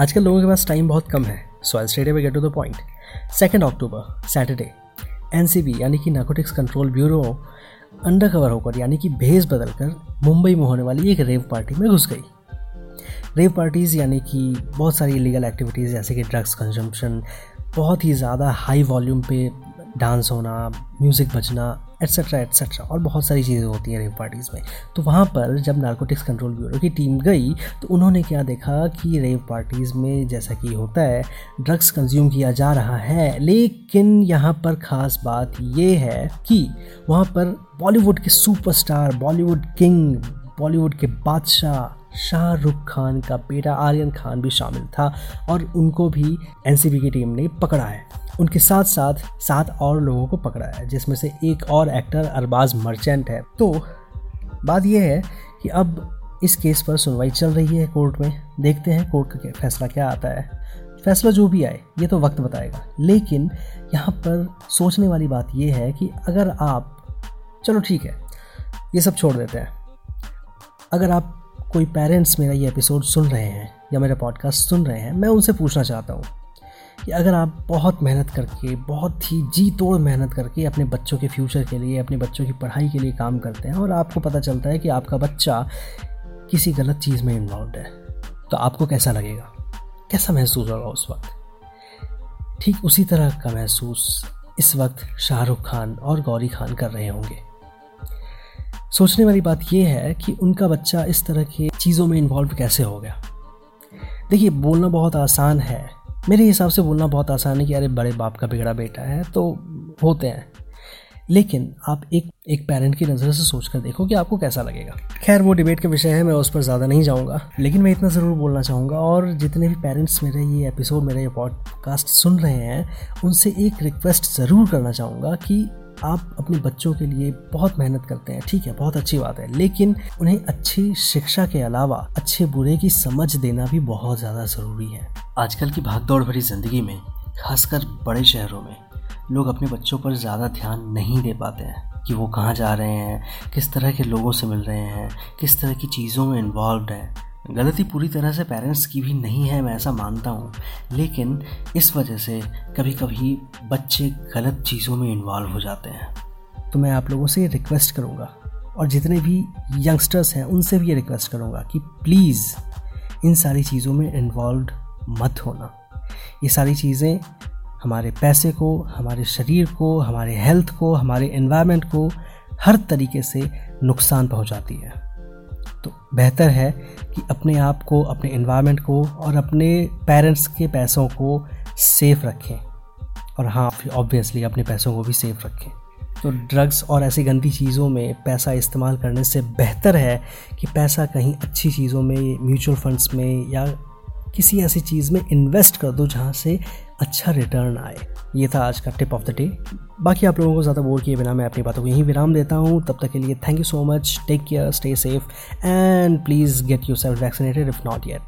आजकल लोगों के पास टाइम बहुत कम है so I state get to the point second October Saturday NCB यानी कि Narcotics Control Bureau under cover होकर, यानी कि भेज बदलकर, मुंबई में होने वाली एक रेव पार्टी में घुस गई। रेव पार्टीज़ यानी कि बहुत सारी इलीगल एक्टिविटीज़ जैसे कि ड्रग्स कंजम्पशन बहुत ही ज़्यादा हाई वॉल्यूम पे डांस होना म्यूज़िक बजना एट्सट्रा एट्सट्रा और बहुत सारी चीज़ें होती हैं रेव पार्टीज़ में। तो वहाँ पर जब नार्कोटिक्स कंट्रोल ब्यूरो की टीम गई तो उन्होंने क्या देखा कि रेव पार्टीज़ में जैसा कि होता है ड्रग्स कंज्यूम किया जा रहा है, लेकिन यहाँ पर ख़ास बात ये है कि वहाँ पर बॉलीवुड के सुपरस्टार बॉलीवुड किंग बॉलीवुड के बादशाह शाहरुख खान का बेटा आर्यन खान भी शामिल था और उनको भी एनसीबी की टीम ने पकड़ा है। उनके साथ साथ सात और लोगों को पकड़ा है, जिसमें से एक और एक्टर अरबाज मर्चेंट है। तो बात यह है कि अब इस केस पर सुनवाई चल रही है कोर्ट में। देखते हैं कोर्ट का फैसला क्या आता है। फैसला जो भी आए, ये तो वक्त बताएगा। लेकिन यहाँ पर सोचने वाली बात यह है कि अगर आप, चलो ठीक है, ये सब छोड़ देते हैं। अगर आप कोई पेरेंट्स मेरा ये एपिसोड सुन रहे हैं या मेरा पॉडकास्ट सुन रहे हैं, मैं उनसे पूछना चाहता हूँ कि अगर आप बहुत मेहनत करके, बहुत ही जी तोड़ मेहनत करके अपने बच्चों के फ्यूचर के लिए, अपने बच्चों की पढ़ाई के लिए काम करते हैं और आपको पता चलता है कि आपका बच्चा किसी गलत चीज़ में इन्वॉल्व है तो आपको कैसा लगेगा? कैसा महसूस होगा उस वक्त? ठीक उसी तरह का महसूस इस वक्त शाहरुख खान और गौरी खान कर रहे होंगे। सोचने वाली बात यह है कि उनका बच्चा इस तरह की चीज़ों में इन्वॉल्व कैसे हो गया? देखिए, बोलना बहुत आसान है। मेरे हिसाब से बोलना बहुत आसान है कि अरे, बड़े बाप का बिगड़ा बेटा है तो होते हैं। लेकिन आप एक एक पेरेंट की नज़र से सोच कर देखो कि आपको कैसा लगेगा। खैर, वो डिबेट का विषय है, मैं उस पर ज़्यादा नहीं जाऊँगा। लेकिन मैं इतना ज़रूर बोलना चाहूँगा, और जितने भी पेरेंट्स मेरे ये एपिसोड मेरा ये पॉडकास्ट सुन रहे हैं, उनसे एक रिक्वेस्ट ज़रूर करना चाहूँगा कि आप अपने बच्चों के लिए बहुत मेहनत करते हैं, ठीक है, बहुत अच्छी बात है। लेकिन उन्हें अच्छी शिक्षा के अलावा अच्छे बुरे की समझ देना भी बहुत ज़्यादा ज़रूरी है। आजकल की भागदौड़ भरी ज़िंदगी में, खासकर बड़े शहरों में, लोग अपने बच्चों पर ज़्यादा ध्यान नहीं दे पाते हैं कि वो कहाँ जा रहे हैं, किस तरह के लोगों से मिल रहे हैं, किस तरह की चीज़ों में इन्वॉल्व हैं। गलती पूरी तरह से पेरेंट्स की भी नहीं है, मैं ऐसा मानता हूँ। लेकिन इस वजह से कभी कभी बच्चे गलत चीज़ों में इन्वॉल्व हो जाते हैं। तो मैं आप लोगों से ये रिक्वेस्ट करूँगा, और जितने भी यंगस्टर्स हैं, उनसे भी ये रिक्वेस्ट करूँगा कि प्लीज़ इन सारी चीज़ों में इन्वॉल्व मत होना। ये सारी चीज़ें हमारे पैसे को, हमारे शरीर को, हमारे हेल्थ को, हमारे इन्वायरमेंट को हर तरीके से नुकसान पहुंचाती है। तो बेहतर है कि अपने आप को, अपने इन्वायरमेंट को और अपने पेरेंट्स के पैसों को सेफ़ रखें। और हाँ ऑब्वियसली अपने पैसों को भी सेफ़ रखें। तो ड्रग्स और ऐसी गंदी चीज़ों में पैसा इस्तेमाल करने से बेहतर है कि पैसा कहीं अच्छी चीज़ों में म्यूचुअल फंड्स में या किसी ऐसी चीज़ में इन्वेस्ट कर दो जहाँ से अच्छा रिटर्न आए। ये था आज का टिप ऑफ़ द डे बाकी आप लोगों को ज़्यादा बोर किए बिना मैं अपनी बातों को यहीं विराम देता हूँ। तब तक के लिए thank you so much take care stay safe and please get yourself vaccinated if not yet